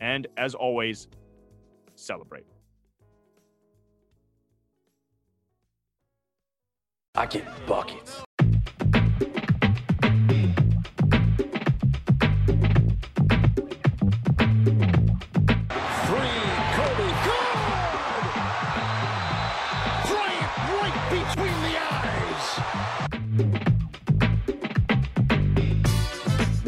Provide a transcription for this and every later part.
And as always, celebrate. I get buckets.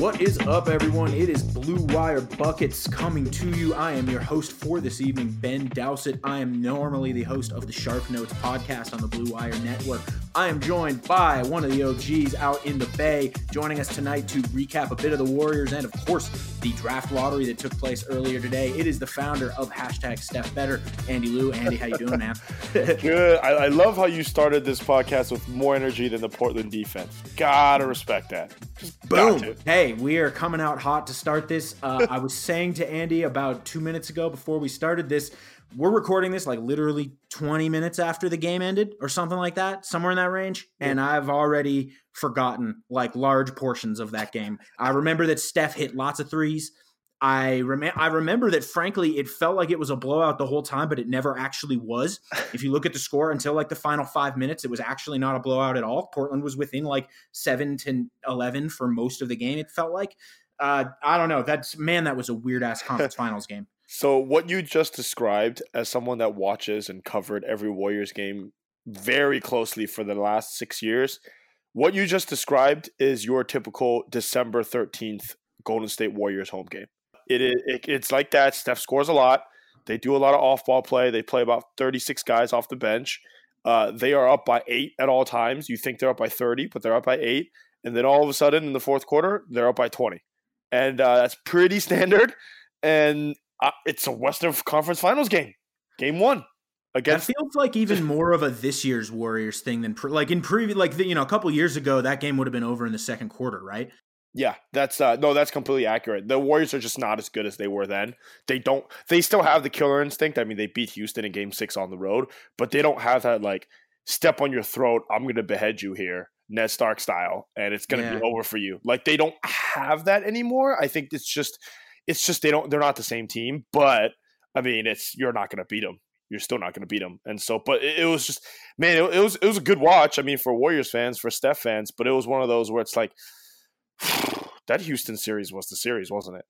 What is up, everyone? It is Blue Wire Buckets coming to you. I am your host for this evening, Ben Dowsett. I am normally the host of the Sharp Notes podcast on the Blue Wire Network. I am joined by one of the OGs out in the Bay, joining us tonight to recap a bit of the Warriors and, of course, the draft lottery that took place earlier today. It is the founder of hashtag Steph Better, Andy Lou. Andy, how you doing, man? Good. I, I love how you started this podcast with more energy than the Portland defense. Gotta respect that. Just Boom. Hey, we are coming out hot to start this. Uh, I was saying to Andy about two minutes ago before we started this, we're recording this like literally 20 minutes after the game ended or something like that, somewhere in that range. And I've already forgotten like large portions of that game. I remember that Steph hit lots of threes. I rem- I remember that frankly it felt like it was a blowout the whole time, but it never actually was. If you look at the score until like the final five minutes, it was actually not a blowout at all. Portland was within like seven to eleven for most of the game. It felt like. Uh, I don't know. That's man, that was a weird ass conference finals game. So what you just described as someone that watches and covered every Warriors game very closely for the last six years, what you just described is your typical December thirteenth Golden State Warriors home game. It is it, it's like that. Steph scores a lot. They do a lot of off ball play. They play about thirty six guys off the bench. Uh, they are up by eight at all times. You think they're up by thirty, but they're up by eight. And then all of a sudden in the fourth quarter, they're up by twenty, and uh, that's pretty standard. And uh, it's a Western Conference Finals game, game one That against. feels like even more of a this year's Warriors thing than pre- like in previous like the, you know a couple years ago that game would have been over in the second quarter, right? Yeah, that's uh, no, that's completely accurate. The Warriors are just not as good as they were then. They don't. They still have the killer instinct. I mean, they beat Houston in Game Six on the road, but they don't have that like step on your throat. I'm going to behead you here, Ned Stark style, and it's going to Yeah. be over for you. Like they don't have that anymore. I think it's just, it's just they don't. They're not the same team. But I mean, it's you're not going to beat them. You're still not going to beat them. And so, but it, it was just, man, it, it was it was a good watch. I mean, for Warriors fans, for Steph fans, but it was one of those where it's like. that Houston series was the series, wasn't it?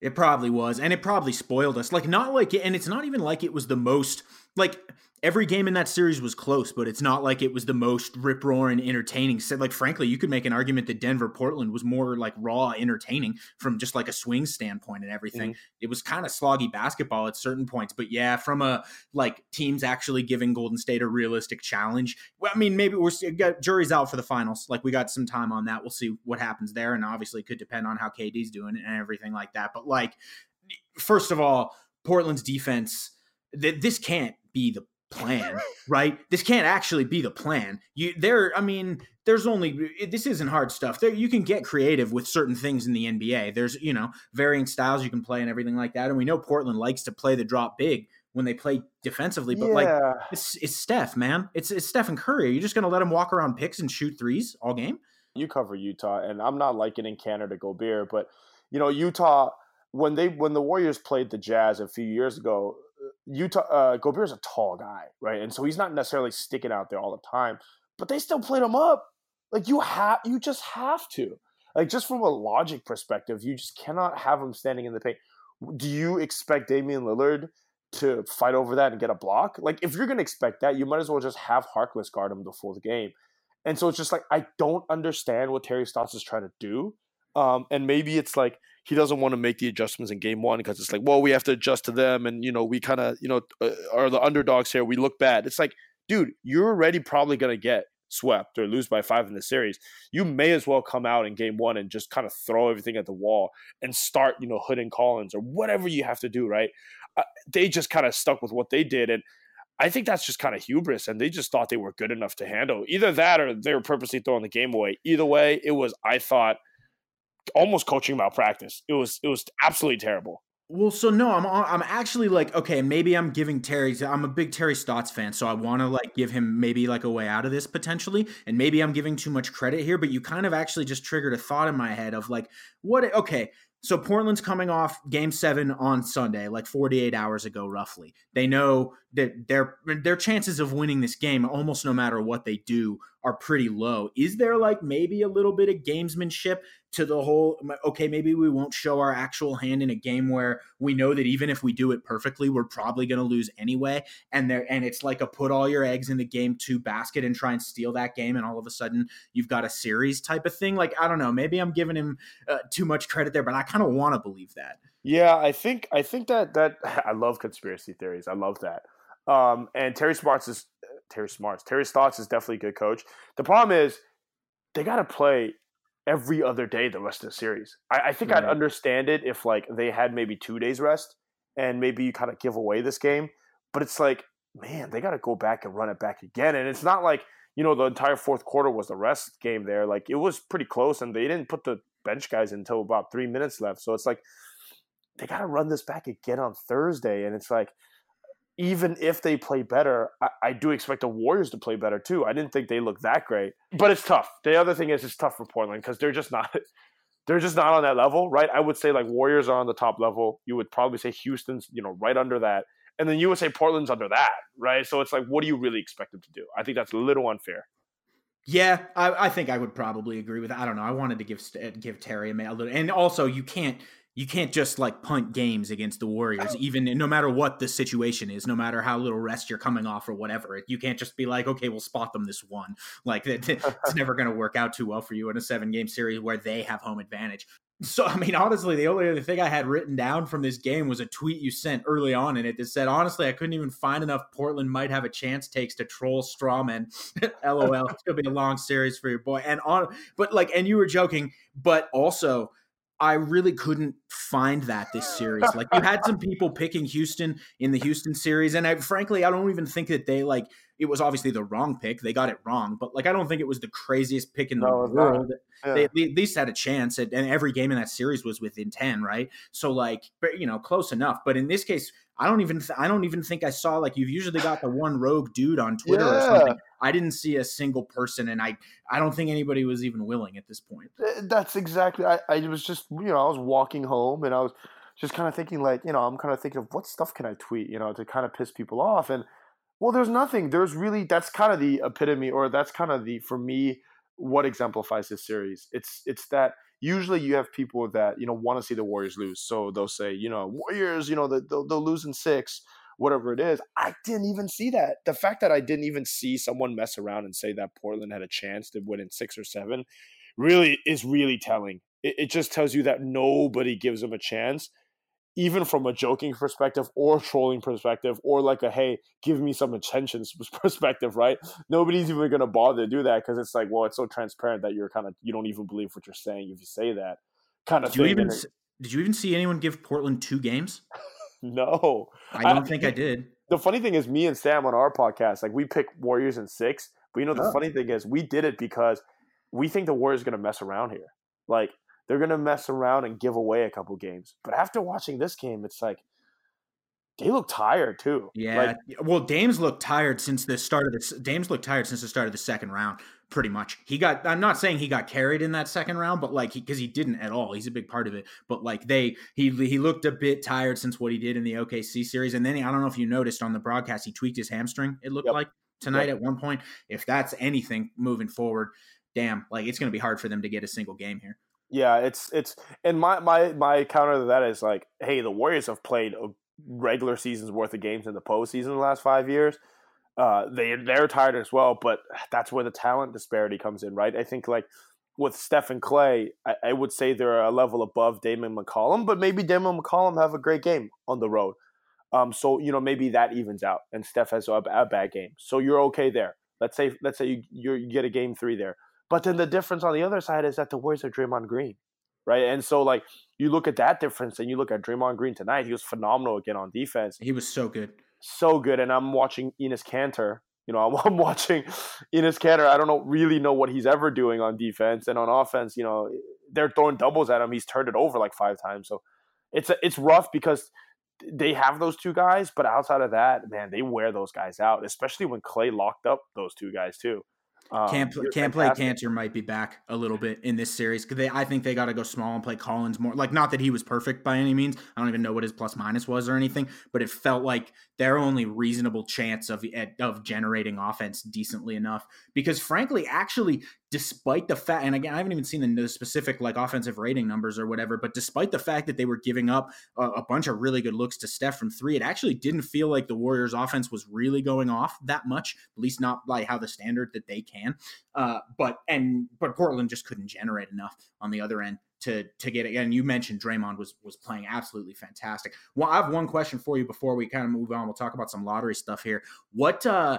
It probably was, and it probably spoiled us. Like not like, and it's not even like it was the most like every game in that series was close, but it's not like it was the most rip roaring entertaining. So, like, frankly, you could make an argument that Denver Portland was more like raw entertaining from just like a swing standpoint and everything. Mm-hmm. It was kind of sloggy basketball at certain points, but yeah, from a like teams actually giving Golden State a realistic challenge. Well, I mean, maybe we're got jury's out for the finals. Like, we got some time on that. We'll see what happens there, and obviously, it could depend on how KD's doing and everything like that. But like, first of all, Portland's defense. That this can't be the plan, right? This can't actually be the plan. You there I mean, there's only this isn't hard stuff. There you can get creative with certain things in the NBA. There's, you know, varying styles you can play and everything like that. And we know Portland likes to play the drop big when they play defensively, but yeah. like it's it's Steph, man. It's it's Stephen Curry. Are you just gonna let him walk around picks and shoot threes all game? You cover Utah, and I'm not likening Canada Gobert, but you know, Utah when they when the Warriors played the Jazz a few years ago, Utah uh, Gobert's a tall guy, right? And so he's not necessarily sticking out there all the time, but they still played him up. Like you have, you just have to. Like just from a logic perspective, you just cannot have him standing in the paint. Do you expect Damian Lillard to fight over that and get a block? Like if you're going to expect that, you might as well just have Harkless guard him the full game. And so it's just like I don't understand what Terry Stotts is trying to do. Um, and maybe it's like he doesn't want to make the adjustments in game one because it's like, well, we have to adjust to them, and you know, we kind of, you know, uh, are the underdogs here. We look bad. It's like, dude, you're already probably gonna get swept or lose by five in the series. You may as well come out in game one and just kind of throw everything at the wall and start, you know, Hood and Collins or whatever you have to do, right? Uh, they just kind of stuck with what they did, and I think that's just kind of hubris, and they just thought they were good enough to handle either that or they were purposely throwing the game away. Either way, it was. I thought almost coaching malpractice. It was it was absolutely terrible. Well, so no, I'm I'm actually like okay, maybe I'm giving Terry. I'm a big Terry Stotts fan, so I want to like give him maybe like a way out of this potentially, and maybe I'm giving too much credit here. But you kind of actually just triggered a thought in my head of like, what? Okay, so Portland's coming off game seven on Sunday, like 48 hours ago, roughly. They know that their their chances of winning this game, almost no matter what they do, are pretty low. Is there like maybe a little bit of gamesmanship to the whole? Okay, maybe we won't show our actual hand in a game where we know that even if we do it perfectly, we're probably going to lose anyway. And there, and it's like a put all your eggs in the game two basket and try and steal that game, and all of a sudden you've got a series type of thing. Like I don't know, maybe I'm giving him uh, too much credit there, but I kind of want to believe that. Yeah, I think I think that that I love conspiracy theories. I love that. Um, and Terry Smarts is Terry Smarts. Terry Stotts is definitely a good coach. The problem is they got to play every other day the rest of the series. I, I think right. I'd understand it if like they had maybe two days rest and maybe you kind of give away this game. But it's like, man, they got to go back and run it back again. And it's not like you know the entire fourth quarter was the rest game there. Like it was pretty close, and they didn't put the bench guys until about three minutes left. So it's like they got to run this back again on Thursday, and it's like even if they play better, I, I, do expect the Warriors to play better too. I didn't think they looked that great, but it's tough. The other thing is it's tough for Portland because they're just not they're just not on that level, right? I would say like Warriors are on the top level. You would probably say Houston's you know right under that, and then you would say Portland's under that, right? So it's like, what do you really expect them to do? I think that's a little unfair. Yeah, I, I think I would probably agree with that. I don't know. I wanted to give give Terry a little, and also you can't you can't just like punt games against the Warriors, even no matter what the situation is, no matter how little rest you're coming off or whatever. You can't just be like, okay, we'll spot them this one. Like it's never going to work out too well for you in a seven game series where they have home advantage. So, I mean, honestly, the only other thing I had written down from this game was a tweet you sent early on in it that said, honestly, I couldn't even find enough Portland might have a chance takes to troll Strawman. LOL. It's going to be a long series for your boy. And on, but like, and you were joking, but also, I really couldn't find that this series. Like you had some people picking Houston in the Houston series, and I frankly I don't even think that they like it was obviously the wrong pick. They got it wrong, but like I don't think it was the craziest pick in the no, world. Yeah. They, they, at least had a chance, at, and every game in that series was within ten, right? So like, you know, close enough. But in this case, I don't even th- I don't even think I saw like you've usually got the one rogue dude on Twitter yeah. or something. I didn't see a single person, and I I don't think anybody was even willing at this point. That's exactly. I, I was just you know I was walking home and I was just kind of thinking like you know I'm kind of thinking of what stuff can I tweet you know to kind of piss people off and well there's nothing there's really that's kind of the epitome or that's kind of the for me what exemplifies this series. It's it's that usually you have people that you know want to see the Warriors lose, so they'll say you know Warriors, you know they'll, they'll lose in six, whatever it is. I didn't even see that. The fact that I didn't even see someone mess around and say that Portland had a chance to win in six or seven really is really telling. It, it just tells you that nobody gives them a chance even from a joking perspective or trolling perspective or like a hey give me some attention perspective right nobody's even going to bother to do that because it's like well it's so transparent that you're kind of you don't even believe what you're saying if you say that kind of did thing you even, did you even see anyone give portland two games no i don't I, think i did the funny thing is me and sam on our podcast like we pick warriors in six but you know the oh. funny thing is we did it because we think the warriors going to mess around here like they're going to mess around and give away a couple games. But after watching this game, it's like they look tired too. Yeah. Like, well, Dame's looked tired since the start of this. Dame's looked tired since the start of the second round. Pretty much, he got. I'm not saying he got carried in that second round, but like, because he, he, didn't at all. He's a big part of it. But like, they he he looked a bit tired since what he did in the OKC series, and then he, I don't know if you noticed on the broadcast, he tweaked his hamstring. It looked yep. like tonight yep. at one point. If that's anything moving forward, damn, like it's going to be hard for them to get a single game here. Yeah, it's it's and my my my counter to that is like, hey, the Warriors have played a regular season's worth of games in the postseason in the last five years. Uh, they they're tired as well, but that's where the talent disparity comes in, right? I think like with Steph and Klay, I, I would say they're a level above Damon McCollum, but maybe Damon McCollum have a great game on the road. Um, so you know maybe that evens out, and Steph has a, a bad game, so you're okay there. Let's say let's say you you get a game three there. But then the difference on the other side is that the Warriors are Draymond Green, right? And so like you look at that difference and you look at Draymond Green tonight, he was phenomenal again on defense. He was so good. So good. And I'm watching Enes Kanter. You know, I'm, I'm watching Enes Kanter. I don't know really know what he's ever doing on defense and on offense. You know, they're throwing doubles at him. He's turned it over like five times. So it's a, it's rough because they have those two guys, but outside of that, man, they wear those guys out, especially when Klay locked up those two guys too. Um, can't can't play Kanter might be back a little bit in this series because they I think they got to go small and play Collins more. Like not that he was perfect by any means. I don't even know what his plus minus was or anything, but it felt like their only reasonable chance of of generating offense decently enough. Because frankly, actually, despite the fact, and again, I haven't even seen the, specific like offensive rating numbers or whatever, but despite the fact that they were giving up a, a, bunch of really good looks to Steph from three, it actually didn't feel like the Warriors' offense was really going off that much, at least not like how the standard that they can. Uh, but and but Portland just couldn't generate enough on the other end to to get it. And you mentioned Draymond was was playing absolutely fantastic. Well, I have one question for you before we kind of move on. We'll talk about some lottery stuff here. What uh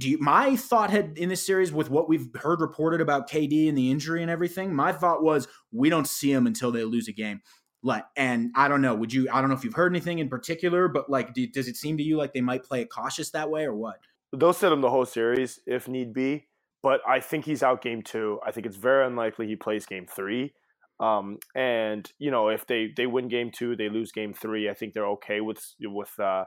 do you, my thought had in this series with what we've heard reported about KD and the injury and everything, my thought was we don't see him until they lose a game. Like, and I don't know, would you, I don't know if you've heard anything in particular, but like, do, does it seem to you like they might play it cautious that way or what? They'll sit him the whole series if need be, but I think he's out game two. I think it's very unlikely he plays game three. Um, and you know, if they, they win game two, they lose game three. I think they're okay with, with, uh,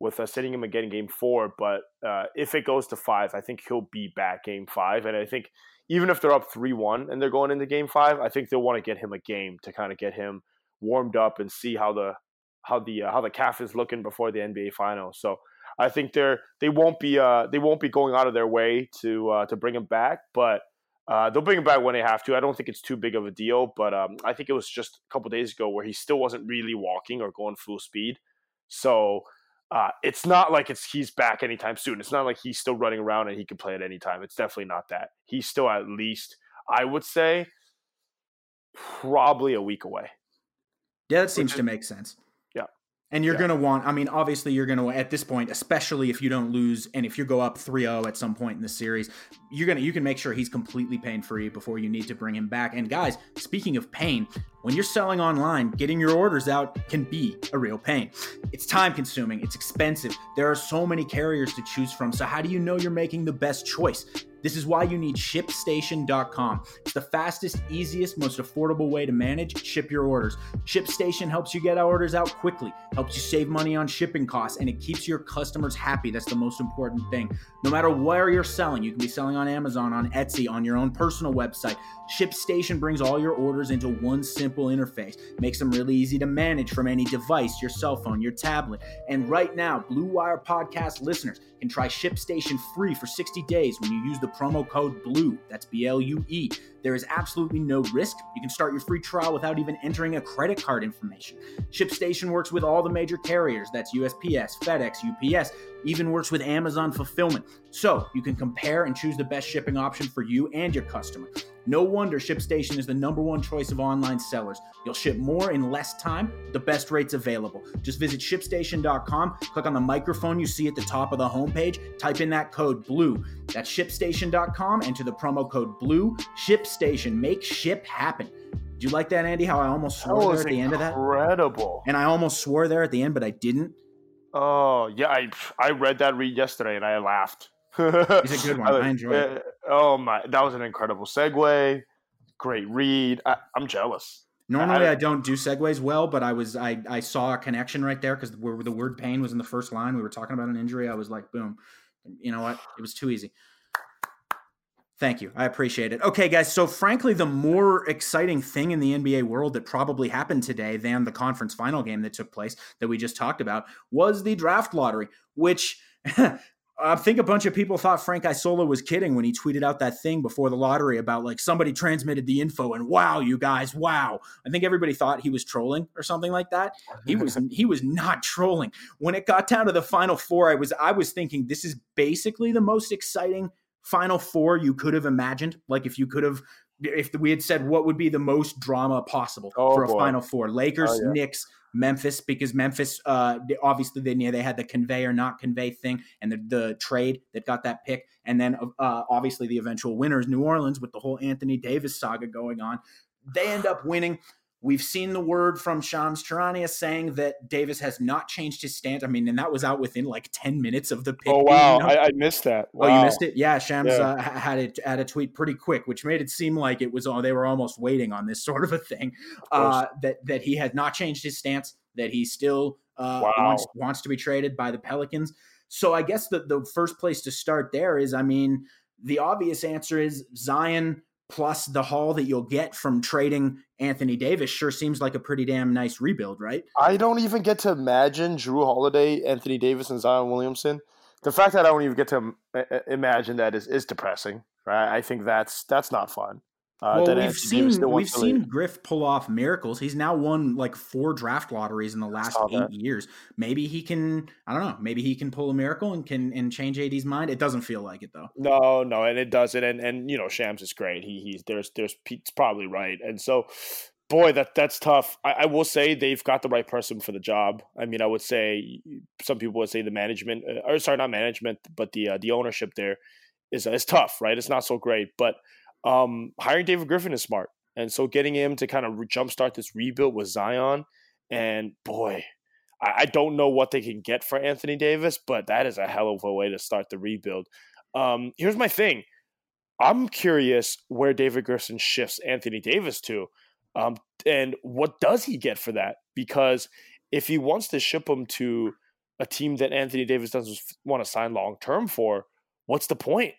with uh, sitting him again in game four. But uh, if it goes to five, I think he'll be back game five. And I think even if they're up 3 1 and they're going into game five, I think they'll want to get him a game to kind of get him warmed up and see how the how the uh, how the calf is looking before the NBA finals. So I think they're they won't be uh they won't be going out of their way to uh, to bring him back, but uh, they'll bring him back when they have to. I don't think it's too big of a deal, but um, I think it was just a couple days ago where he still wasn't really walking or going full speed. So uh, it's not like it's he's back anytime soon. It's not like he's still running around and he can play at any time. It's definitely not that. He's still at least, I would say, probably a week away. Yeah, that seems to make sense. And you're yeah. going to want, I mean, obviously, you're going to, at this point, especially if you don't lose and if you go up 3 0 at some point in the series, you're going to, you can make sure he's completely pain free before you need to bring him back. And guys, speaking of pain, when you're selling online, getting your orders out can be a real pain. It's time consuming, it's expensive. There are so many carriers to choose from. So, how do you know you're making the best choice? This is why you need ShipStation.com. It's the fastest, easiest, most affordable way to manage, ship your orders. ShipStation helps you get our orders out quickly, helps you save money on shipping costs, and it keeps your customers happy. That's the most important thing. No matter where you're selling, you can be selling on Amazon, on Etsy, on your own personal website. ShipStation brings all your orders into one simple interface, makes them really easy to manage from any device, your cell phone, your tablet. And right now, Blue Wire podcast listeners can try ShipStation free for 60 days when you use the promo code BLUE. That's B L U E. There is absolutely no risk. You can start your free trial without even entering a credit card information. ShipStation works with all the major carriers that's USPS, FedEx, UPS, even works with Amazon fulfillment. So you can compare and choose the best shipping option for you and your customer. No wonder ShipStation is the number one choice of online sellers. You'll ship more in less time, the best rates available. Just visit shipstation.com, click on the microphone you see at the top of the homepage, type in that code BLUE. That's shipstation.com, enter the promo code BLUE. ShipStation, make ship happen. Do you like that, Andy? How I almost swore there at the end of that? Incredible. And I almost swore there at the end, but I didn't. Oh yeah, I I read that read yesterday and I laughed. He's a good one. I enjoy it. Eh, oh my, that was an incredible segue. Great read. I, I'm jealous. Normally I, I, don't do segues well, but I was I I saw a connection right there because where the word pain was in the first line. We were talking about an injury. I was like, boom. You know what? It was too easy. Thank you. I appreciate it. Okay, guys. So, frankly, the more exciting thing in the NBA world that probably happened today than the conference final game that took place that we just talked about was the draft lottery, which I think a bunch of people thought Frank Isola was kidding when he tweeted out that thing before the lottery about like somebody transmitted the info and wow, you guys, wow. I think everybody thought he was trolling or something like that. He was he was not trolling. When it got down to the final four, I was I was thinking this is basically the most exciting final four you could have imagined. Like if you could have if we had said what would be the most drama possible oh, for a boy. final four Lakers, oh, yeah. Knicks, Memphis, because Memphis, uh, obviously they knew they had the convey or not convey thing and the, the trade that got that pick, and then uh, obviously the eventual winners, New Orleans, with the whole Anthony Davis saga going on. They end up winning. We've seen the word from Shams Charania saying that Davis has not changed his stance. I mean, and that was out within like 10 minutes of the pick. Oh, wow. I, I, missed that. Wow. Oh, you missed it? Yeah. Shams yeah. Uh, had it had a tweet pretty quick, which made it seem like it was, oh, they were almost waiting on this sort of a thing. Of uh, that, that he had not changed his stance, that he still uh, wow. wants, wants to be traded by the Pelicans. So I guess the, the first place to start there is, I mean, the obvious answer is Zion plus the haul that you'll get from trading Anthony Davis sure seems like a pretty damn nice rebuild, right? I don't even get to imagine Jrue Holiday, Anthony Davis, and Zion Williamson. The fact that I don't even get to imagine that is, is depressing, right? I think that's that's not fun. Uh, well, we've seen we've seen Griff pull off miracles. He's now won like four draft lotteries in the last eight that. years. Maybe he can. I don't know. Maybe he can pull a miracle and can and change AD's mind. It doesn't feel like it though. No, no, and it doesn't. And and you know, Shams is great. He he's there's there's Pete's probably right. And so, boy, that that's tough. I, I, will say they've got the right person for the job. I mean, I would say some people would say the management, uh, or sorry, not management, but the uh, the ownership there is is tough. Right, it's not so great, but um, hiring David Griffin is smart. And so getting him to kind of jumpstart this rebuild with Zion, and boy, I, I, don't know what they can get for Anthony Davis, but that is a hell of a way to start the rebuild. Um, here's my thing. I'm curious where David Griffin shifts Anthony Davis to. Um, and what does he get for that? Because if he wants to ship him to a team that Anthony Davis doesn't want to sign long term for, what's the point?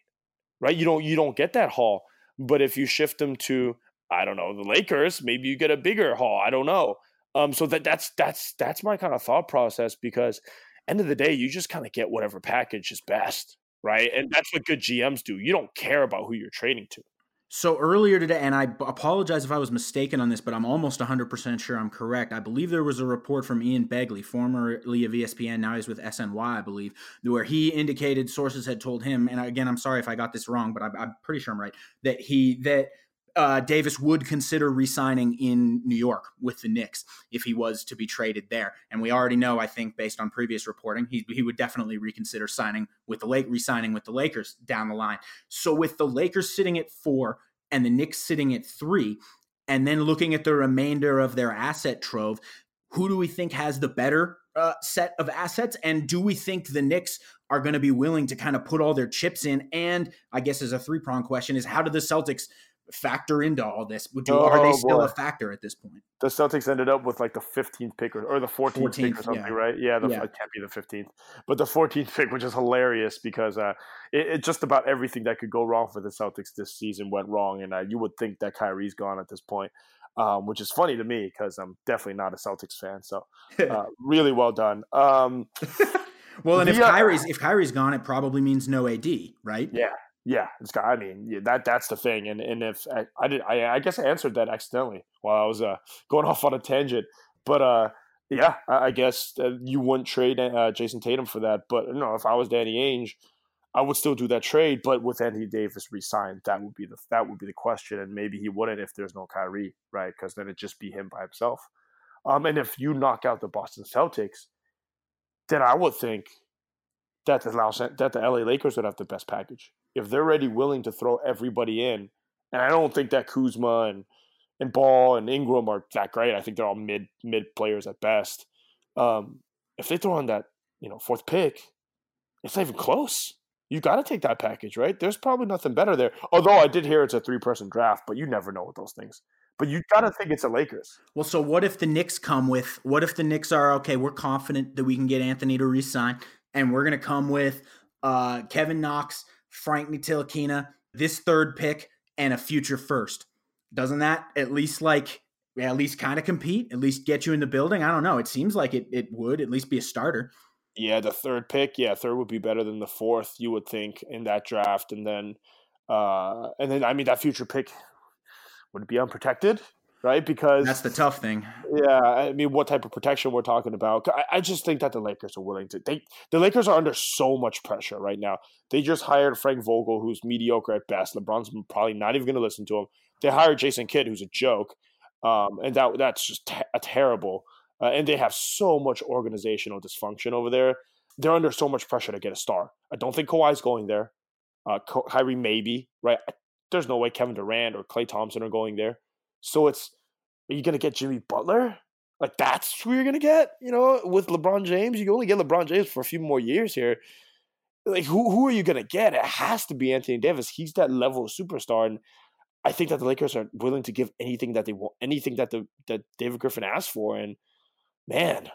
Right? You don't you don't get that haul. But if you shift them to, I don't know, the Lakers, maybe you get a bigger haul. I don't know. Um, so that that's that's that's my kind of thought process because end of the day, you just kind of get whatever package is best, right? And that's what good GMs do. You don't care about who you're trading to. So earlier today, and I apologize if I was mistaken on this, but I'm almost 100% sure I'm correct. I believe there was a report from Ian Begley, formerly of ESPN, now he's with SNY, I believe, where he indicated sources had told him, and again, I'm sorry if I got this wrong, but I'm, I'm pretty sure I'm right, that he that uh, Davis would consider re-signing in New York with the Knicks if he was to be traded there. And we already know, I think, based on previous reporting, he, he would definitely reconsider signing with the Lake, re-signing with the Lakers down the line. So with the Lakers sitting at four and the Knicks sitting at three, and then looking at the remainder of their asset trove, who do we think has the better uh, set of assets? And do we think the Knicks are going to be willing to kind of put all their chips in? And I guess as a three prong question is how do the Celtics factor into all this? Do, oh, are they still boy. a factor at this point? The Celtics ended up with like the 15th pick or, or the 14th, 14th, pick or something, yeah. right? Yeah, the, yeah, it can't be the 15th, but the 14th pick, which is hilarious because uh, it, it, just about everything that could go wrong for the Celtics this season went wrong, and uh, you would think that Kyrie's gone at this point. Um, which is funny to me because I'm definitely not a Celtics fan. So, uh, really well done. Um, well, and if uh, Kyrie's if Kyrie's gone, it probably means no AD, right? Yeah, Yeah, it's got. I mean, yeah, that that's the thing. And and if I, I did, I, I guess I answered that accidentally while I was uh, going off on a tangent. But uh, yeah, I, I guess you wouldn't trade uh, Jayson Tatum for that. But you know, if I was Danny Ainge, I would still do that trade. But with Anthony Davis re-signed, that would be the that would be the question. And maybe he wouldn't if there's no Kyrie, right? Because then it'd just be him by himself. Um, and if you knock out the Boston Celtics, then I would think that the Los, that the LA Lakers would have the best package if they're already willing to throw everybody in. And I don't think that Kuzma and and Ball and Ingram are that great. I think they're all mid mid players at best. Um, if they throw on that you know fourth pick, it's not even close. You got to take that package, right? There's probably nothing better there. Although I did hear it's a three person draft, but you never know with those things. But you got to think it's the Lakers. Well, so what if the Knicks come with? What if the Knicks are okay? We're confident that we can get Anthony to resign, and we're going to come with uh, Kevin Knox, Frank Ntilikina, this third pick, and a future first. Doesn't that at least like at least kind of compete? At least get you in the building? I don't know. It seems like it it would at least be a starter. Yeah, the third pick, yeah, third would be better than the fourth, you would think, in that draft. And then uh and then I mean that future pick would it be unprotected? Right? Because that's the tough thing. Yeah, I mean, what type of protection we're talking about? I, I just think that the Lakers are willing to. They the Lakers are under so much pressure right now. They just hired Frank Vogel, who's mediocre at best. LeBron's probably not even going to listen to him. They hired Jason Kidd, who's a joke, um, and that that's just te- a terrible. Uh, and they have so much organizational dysfunction over there. They're under so much pressure to get a star. I don't think Kawhi's going there. Uh, Kyrie maybe right. There's no way Kevin Durant or Klay Thompson are going there. So it's are you gonna get Jimmy Butler? Like that's who you're gonna get? You know, with LeBron James, you only get LeBron James for a few more years here. Like who who are you gonna get? It has to be Anthony Davis. He's that level of superstar, and I think that the Lakers are willing to give anything that they want, anything that the that David Griffin asked for. And man,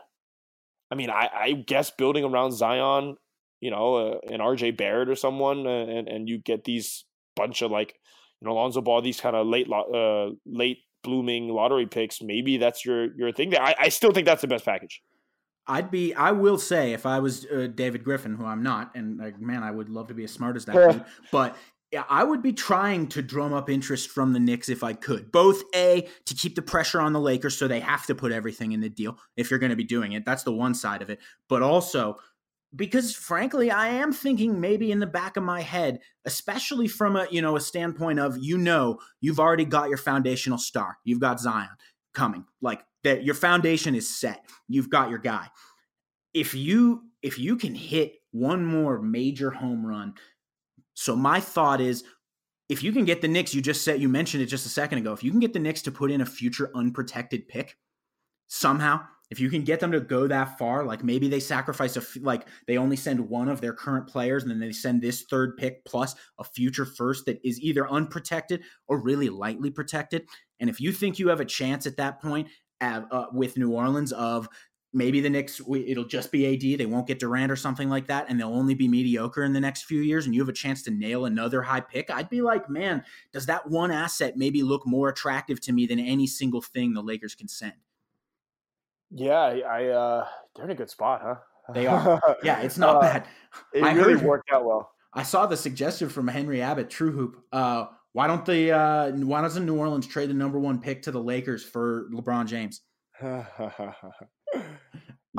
I mean, I, I guess building around Zion, you know, uh, an RJ Barrett or someone, uh, and and you get these bunch of like, you know, Lonzo Ball, these kind of late uh late blooming lottery picks. Maybe that's your your thing. I I still think that's the best package. I'd be. I will say, if I was uh, David Griffin, who I'm not, and like, man, I would love to be as smart as that. dude, but I would be trying to drum up interest from the Knicks if I could. Both A, to keep the pressure on the Lakers so they have to put everything in the deal if you're going to be doing it. That's the one side of it. But also, because frankly, I am thinking maybe in the back of my head, especially from a, you know, a standpoint of, you know, you've already got your foundational star. You've got Zion coming. Like that your foundation is set. You've got your guy. If you if you can hit one more major home run so my thought is if you can get the Knicks, you just said you mentioned it just a second ago. If you can get the Knicks to put in a future unprotected pick somehow, if you can get them to go that far, like maybe they sacrifice a like they only send one of their current players and then they send this third pick plus a future first that is either unprotected or really lightly protected. And if you think you have a chance at that point uh, with New Orleans of maybe the Knicks it'll just be AD. They won't get Durant or something like that, and they'll only be mediocre in the next few years. And you have a chance to nail another high pick. I'd be like, man, does that one asset maybe look more attractive to me than any single thing the Lakers can send? Yeah, I, I uh, they're in a good spot, huh? They are. Yeah, it's not uh, bad. It I really heard, worked out well. I saw the suggestion from Henry Abbott, True Hoop. Uh, why don't the uh, why doesn't New Orleans trade the number one pick to the Lakers for LeBron James? I'd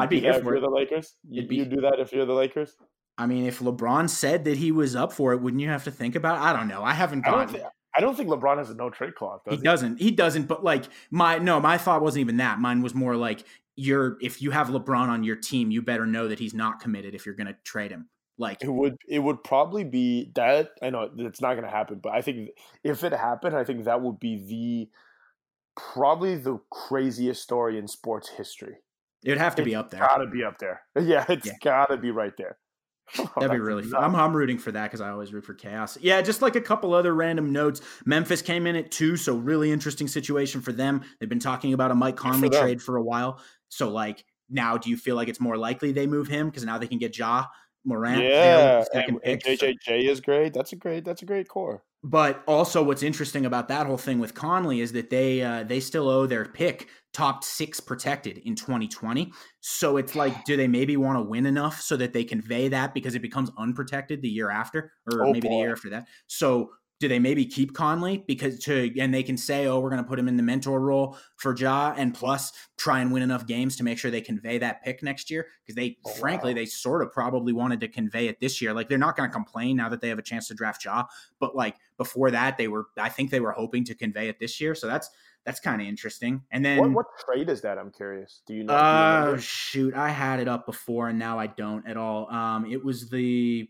be here for the Lakers. You'd be, you do that if you're the Lakers. I mean, if LeBron said that he was up for it, wouldn't you have to think about? It? I don't know. I haven't gotten. I don't, think, I don't think LeBron has a no trade clause. Does he, he doesn't. He doesn't. But like my no, my thought wasn't even that. Mine was more like you're if you have LeBron on your team, you better know that he's not committed if you're going to trade him. Like it would, it would probably be that. I know it's not going to happen, but I think if it happened, I think that would be the probably the craziest story in sports history. It'd have to it's be up there. Gotta be up there. Yeah, it's yeah. gotta be right there. Oh, That'd be really fun. I'm, I'm rooting for that because I always root for chaos. Yeah, just like a couple other random notes. Memphis came in at two, so really interesting situation for them. They've been talking about a Mike Conley trade for a while. So, like, now do you feel like it's more likely they move him because now they can get Ja Morant? Yeah, and, and JJJ is great. That's a great. That's a great core. But also, what's interesting about that whole thing with Conley is that they uh, they still owe their pick top six protected in 2020. So it's like, do they maybe want to win enough so that they convey that because it becomes unprotected the year after, or Oh, maybe the year after that? So do they maybe keep Conley because to and they can say, oh, we're going to put him in the mentor role for Ja, and plus try and win enough games to make sure they convey that pick next year because they, Oh, frankly, wow. they sort of probably wanted to convey it this year. Like they're not going to complain now that they have a chance to draft Ja, but like before that, they were, I think they were hoping to convey it this year. So that's that's kind of interesting. And then What, what trade is that? I'm curious. Do you know? you uh shoot, I had it up before and now I don't at all. Um it was the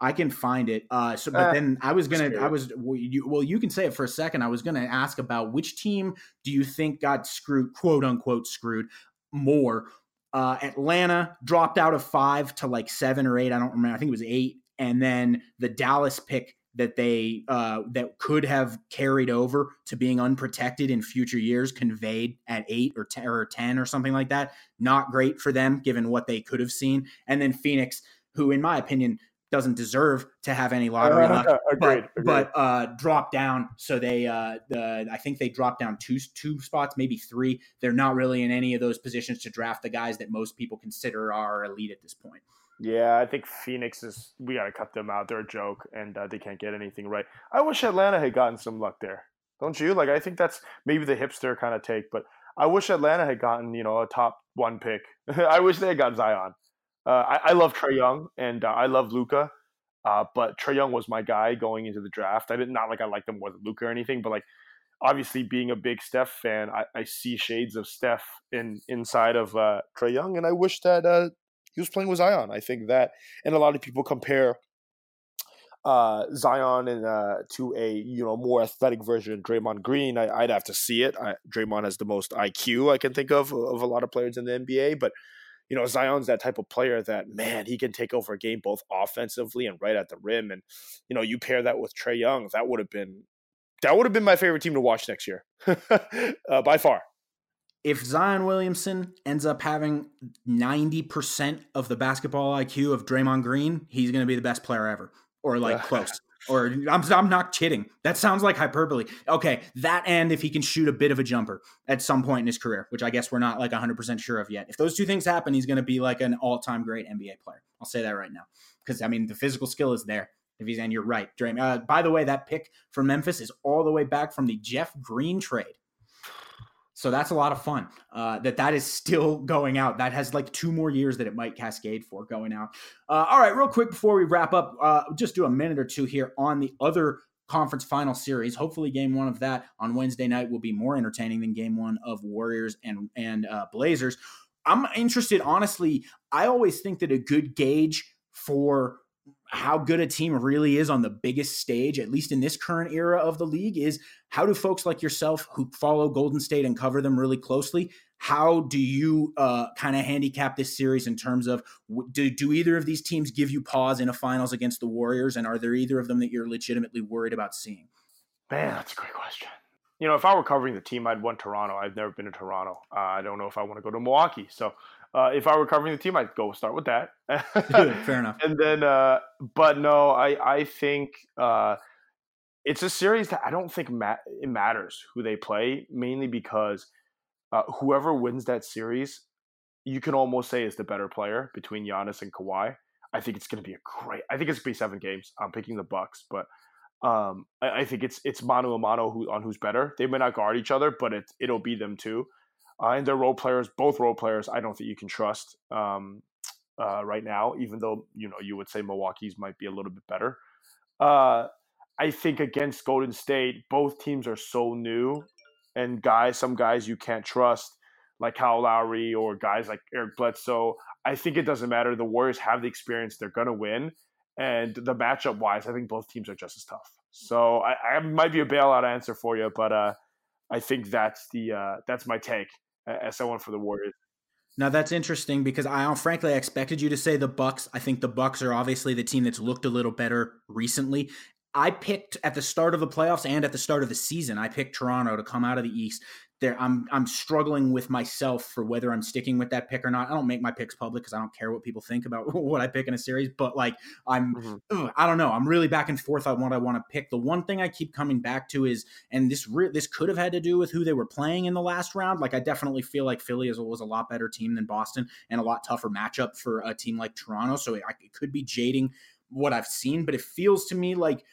I can find it. Uh so but Eh, then I was gonna, I was well you, well you can say it for a second. I was going to ask about which team do you think got screwed quote unquote screwed more? Uh Atlanta dropped out of 5 to like 7 or 8, I don't remember. I think it was 8 and then the Dallas pick that they uh, that could have carried over to being unprotected in future years conveyed at eight or ten or ten or something like that. Not great for them given what they could have seen. And then Phoenix, who in my opinion doesn't deserve to have any lottery luck, agreed, but agreed. but uh, dropped down. So they uh, the I think they dropped down two two spots, maybe three. They're not really in any of those positions to draft the guys that most people consider are elite at this point. Yeah, I think Phoenix is. We got to cut them out. They're a joke, and uh, they can't get anything right. I wish Atlanta had gotten some luck there. Don't you? Like, I think that's maybe the hipster kind of take, but I wish Atlanta had gotten you know a top one pick. I wish they had got Zion. Uh, I, I love Trae Young and uh, I love Luka, uh, but Trae Young was my guy going into the draft. I did not like I liked him more than Luka or anything, but like obviously being a big Steph fan, I, I see shades of Steph in inside of uh, Trae Young, and I wish that uh, he was playing with Zion. I think that, and a lot of people compare uh, Zion and uh, to a you know more athletic version of Draymond Green. I, I'd have to see it. I, Draymond has the most IQ I can think of of a lot of players in the NBA, but you know Zion's that type of player that man he can take over a game both offensively and right at the rim. And you know you pair that with Trae Young, that would have been that would have been my favorite team to watch next year uh, by far. if Zion Williamson ends up having 90% of the basketball IQ of Draymond Green, he's going to be the best player ever or like close. Or I'm, I'm not kidding. That sounds like hyperbole. Okay, that and if he can shoot a bit of a jumper at some point in his career, which I guess we're not like 100% sure of yet. If those two things happen, he's going to be like an all-time great NBA player. I'll say that right now. Cuz I mean, the physical skill is there. If he's and you're right, Draymond. Uh, by the way, that pick for Memphis is all the way back from the Jeff Green trade. So that's a lot of fun. Uh, that that is still going out. That has like two more years that it might cascade for going out. Uh, all right, real quick before we wrap up, uh, just do a minute or two here on the other conference final series. Hopefully, game one of that on Wednesday night will be more entertaining than game one of Warriors and and uh, Blazers. I'm interested, honestly. I always think that a good gauge for how good a team really is on the biggest stage, at least in this current era of the league, is how do folks like yourself who follow Golden State and cover them really closely, how do you uh, kind of handicap this series in terms of do, do either of these teams give you pause in a finals against the Warriors? And are there either of them that you're legitimately worried about seeing? Man, that's a great question. You know, if I were covering the team, I'd want Toronto. I've never been to Toronto. Uh, I don't know if I want to go to Milwaukee. So, uh, if I were covering the team, I'd go start with that. Fair enough. and then, uh, but no, I I think uh, it's a series that I don't think ma- it matters who they play, mainly because uh, whoever wins that series, you can almost say is the better player between Giannis and Kawhi. I think it's going to be a great. I think it's going to be seven games. I'm picking the Bucks, but um, I, I think it's it's mano a mano who, on who's better. They may not guard each other, but it it'll be them too. Uh, and they're role players, both role players. I don't think you can trust um, uh, right now, even though you know you would say Milwaukee's might be a little bit better. Uh, I think against Golden State, both teams are so new, and guys, some guys you can't trust, like Kyle Lowry or guys like Eric Bledsoe. I think it doesn't matter. The Warriors have the experience; they're gonna win. And the matchup wise, I think both teams are just as tough. So I, I might be a bailout answer for you, but uh, I think that's the uh, that's my take as someone for the Warriors. Now that's interesting because I frankly I expected you to say the Bucks. I think the Bucks are obviously the team that's looked a little better recently. I picked at the start of the playoffs and at the start of the season, I picked Toronto to come out of the East there I'm I'm struggling with myself for whether I'm sticking with that pick or not. I don't make my picks public because I don't care what people think about what I pick in a series. But like I'm mm-hmm. ugh, I don't know. I'm really back and forth on what I want to pick. The one thing I keep coming back to is, and this re- this could have had to do with who they were playing in the last round. Like I definitely feel like Philly is, was a lot better team than Boston and a lot tougher matchup for a team like Toronto. So it, it could be jading what I've seen, but it feels to me like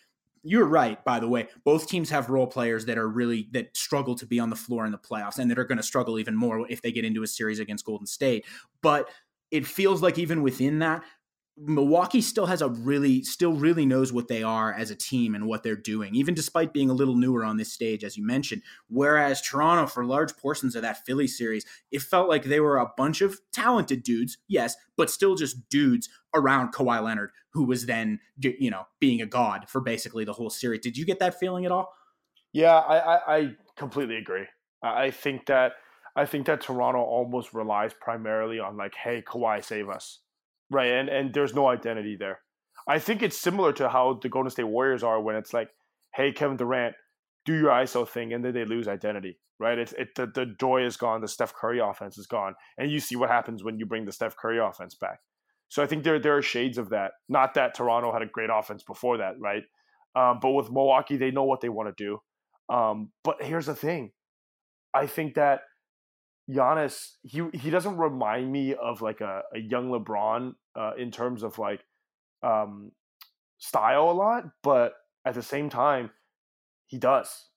you're right, by the way. Both teams have role players that are really that struggle to be on the floor in the playoffs and that are going to struggle even more if they get into a series against Golden State. But it feels like even within that, Milwaukee still has a really, still really knows what they are as a team and what they're doing, even despite being a little newer on this stage, as you mentioned. Whereas Toronto, for large portions of that Philly series, it felt like they were a bunch of talented dudes, yes, but still just dudes around Kawhi Leonard, who was then, you know, being a god for basically the whole series. Did you get that feeling at all? Yeah, I, I, I completely agree. I think that I think that Toronto almost relies primarily on like, hey, Kawhi, save us right? And and there's no identity there. I think it's similar to how the Golden State Warriors are when it's like, hey, Kevin Durant, do your ISO thing, and then they lose identity, right? It's it the, the joy is gone, the Steph Curry offense is gone, and you see what happens when you bring the Steph Curry offense back. So I think there there are shades of that. Not that Toronto had a great offense before that, right? Um, but with Milwaukee, they know what they want to do. Um, but here's the thing, I think that Giannis, he he doesn't remind me of like a, a young LeBron uh, in terms of like um, style a lot, but at the same time, he does.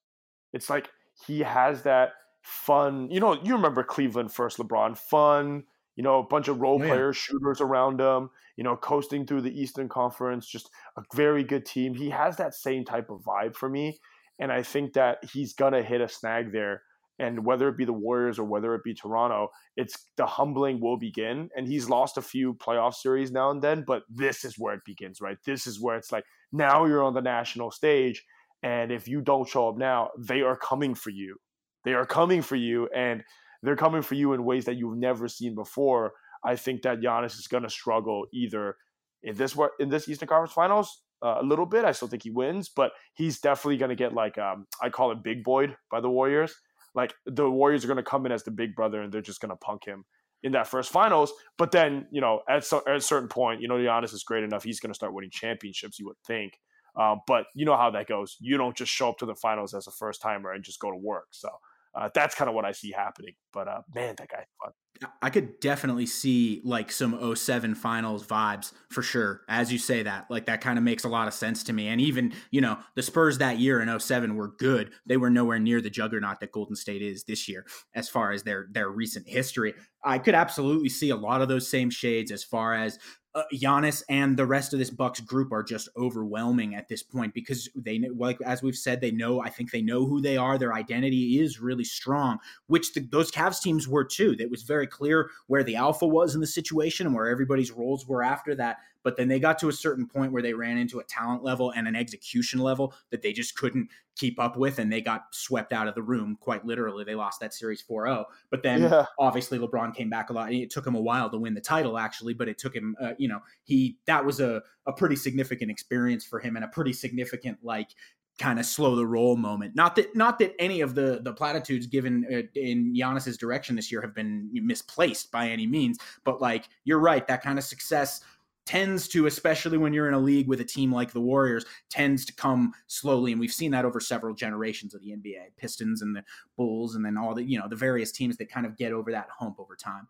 It's like he has that fun. You know, you remember Cleveland first, LeBron, fun. You know, a bunch of role oh, players, shooters around him. You know, coasting through the Eastern Conference, just a very good team. He has that same type of vibe for me, and I think that he's gonna hit a snag there and whether it be the Warriors or whether it be Toronto, it's the humbling will begin. And he's lost a few playoff series now and then, but this is where it begins, right? This is where it's like now you're on the national stage, and if you don't show up now, they are coming for you. They are coming for you, and they're coming for you in ways that you've never seen before. I think that Giannis is going to struggle either in this in this Eastern Conference Finals uh, a little bit. I still think he wins, but he's definitely going to get like um, I call it big boyed by the Warriors like the Warriors are going to come in as the big brother and they're just going to punk him in that first finals. But then, you know, at, so, at a certain point, you know, Giannis is great enough. He's going to start winning championships, you would think. Uh, but you know how that goes. You don't just show up to the finals as a first timer and just go to work. So uh, that's kind of what I see happening. But uh, man, that guy's fun. I could definitely see like some 07 finals vibes for sure. As you say that, like that kind of makes a lot of sense to me. And even, you know, the Spurs that year in 07 were good. They were nowhere near the juggernaut that Golden State is this year as far as their their recent history. I could absolutely see a lot of those same shades as far as uh, Giannis and the rest of this Bucks group are just overwhelming at this point because they like as we've said they know I think they know who they are. Their identity is really strong which the, those Cavs teams were too. It was very clear where the alpha was in the situation and where everybody's roles were after that but then they got to a certain point where they ran into a talent level and an execution level that they just couldn't keep up with, and they got swept out of the room quite literally. They lost that series 4 0. But then yeah. obviously LeBron came back a lot. It took him a while to win the title, actually, but it took him, uh, you know, he that was a, a pretty significant experience for him and a pretty significant, like, kind of slow the roll moment. Not that not that any of the the platitudes given uh, in Giannis's direction this year have been misplaced by any means, but like you're right, that kind of success tends to, especially when you're in a league with a team like the Warriors, tends to come slowly. And we've seen that over several generations of the NBA, Pistons and the Bulls, and then all the, you know, the various teams that kind of get over that hump over time.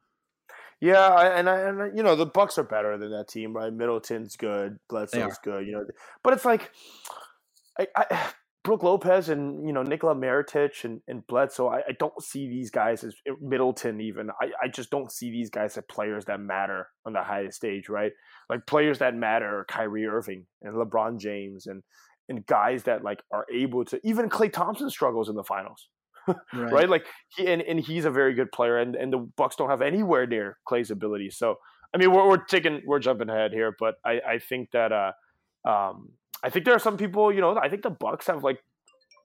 Yeah, and I, and you know the Bucks are better than that team, right? Middleton's good, Bledsoe's good, you know, but it's like, I, I Brook Lopez and you know Nikola Mirotic and, and Bledsoe, I, I don't see these guys as eh, Middleton even. I, I just don't see these guys as players that matter on the highest stage, right? Like players that matter are Kyrie Irving and LeBron James and and guys that like are able to even Klay Thompson struggles in the finals. right. right. Like he and, and he's a very good player and, and the Bucks don't have anywhere near Klay's ability. So I mean we're, we're taking we're jumping ahead here, but I, I think that uh um I think there are some people, you know, I think the Bucks have like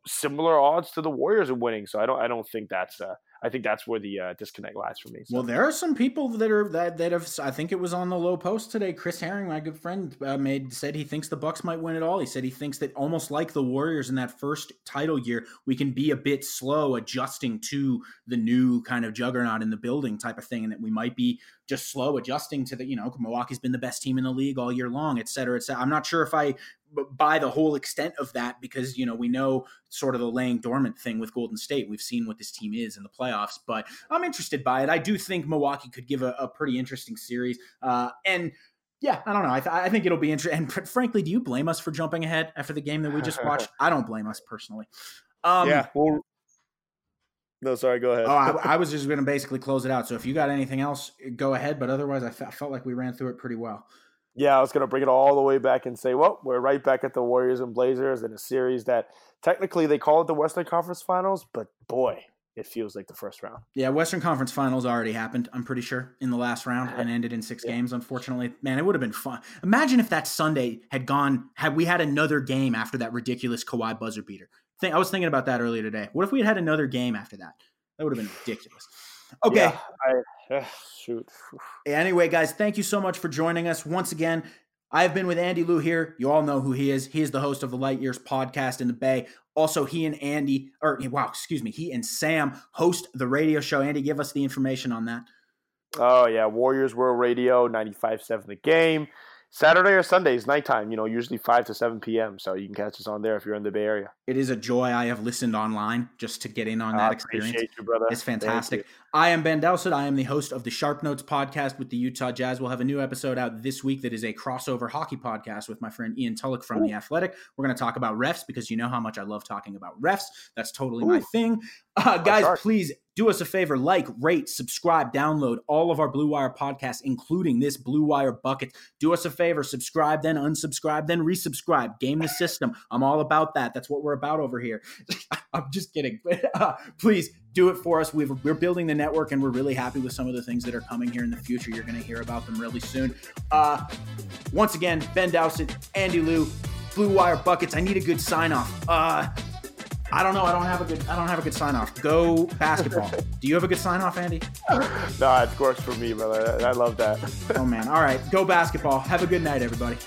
similar odds to the Warriors of winning. So I don't I don't think that's uh I think that's where the uh, disconnect lies for me. So. Well, there are some people that are that that have. I think it was on the Lowe Post today. Chris Herring, my good friend, uh, made said he thinks the Bucks might win it all. He said he thinks that almost like the Warriors in that first title year, we can be a bit slow adjusting to the new kind of juggernaut in the building type of thing, and that we might be just slow adjusting to the you know Milwaukee's been the best team in the league all year long, et cetera, et cetera. I'm not sure if I buy the whole extent of that because you know we know sort of the laying dormant thing with Golden State. We've seen what this team is in the playoffs, but I'm interested by it. I do think Milwaukee could give a, a pretty interesting series, uh, and yeah, I don't know. I, th- I think it'll be interesting. And frankly, do you blame us for jumping ahead after the game that we just watched? I don't blame us personally. Um, yeah. Well, no, sorry. Go ahead. oh, I, I, was just going to basically close it out. So if you got anything else, go ahead. But otherwise, I, f- I felt like we ran through it pretty well. Yeah, I was going to bring it all the way back and say, well, we're right back at the Warriors and Blazers in a series that technically they call it the Western Conference Finals, but boy, it feels like the first round. Yeah, Western Conference Finals already happened, I'm pretty sure, in the last round and ended in six yeah. games, unfortunately. Man, it would have been fun. Imagine if that Sunday had gone, had we had another game after that ridiculous Kawhi buzzer beater. Think, I was thinking about that earlier today. What if we had had another game after that? That would have been ridiculous. Okay. Yeah, I, uh, shoot. Anyway, guys, thank you so much for joining us once again. I've been with Andy Liu here. You all know who he is. He is the host of the Light Years podcast in the Bay. Also, he and Andy, or wow, excuse me, he and Sam host the radio show. Andy, give us the information on that. Oh, yeah. Warriors World Radio, 95.7 the game. Saturday or Sundays, nighttime, you know, usually 5 to 7 p.m. So you can catch us on there if you're in the Bay Area. It is a joy. I have listened online just to get in on that I experience. You, brother. It's fantastic. I am Ben Dowsett. I am the host of the Sharp Notes podcast with the Utah Jazz. We'll have a new episode out this week that is a crossover hockey podcast with my friend Ian Tulloch from Ooh. The Athletic. We're going to talk about refs because you know how much I love talking about refs. That's totally Ooh. my thing. Uh, guys, please do us a favor like, rate, subscribe, download all of our Blue Wire podcasts, including this Blue Wire bucket. Do us a favor, subscribe, then unsubscribe, then resubscribe. Game the system. I'm all about that. That's what we're about over here. I'm just kidding. Uh, please do it for us. we are building the network and we're really happy with some of the things that are coming here in the future. You're going to hear about them really soon. Uh, once again, Ben Dowsett, Andy Liu, Blue Wire Buckets. I need a good sign off. Uh, I don't know. I don't have a good. I don't have a good sign off. Go basketball. Do you have a good sign off, Andy? no, it works for me, brother. I love that. oh man. All right. Go basketball. Have a good night, everybody.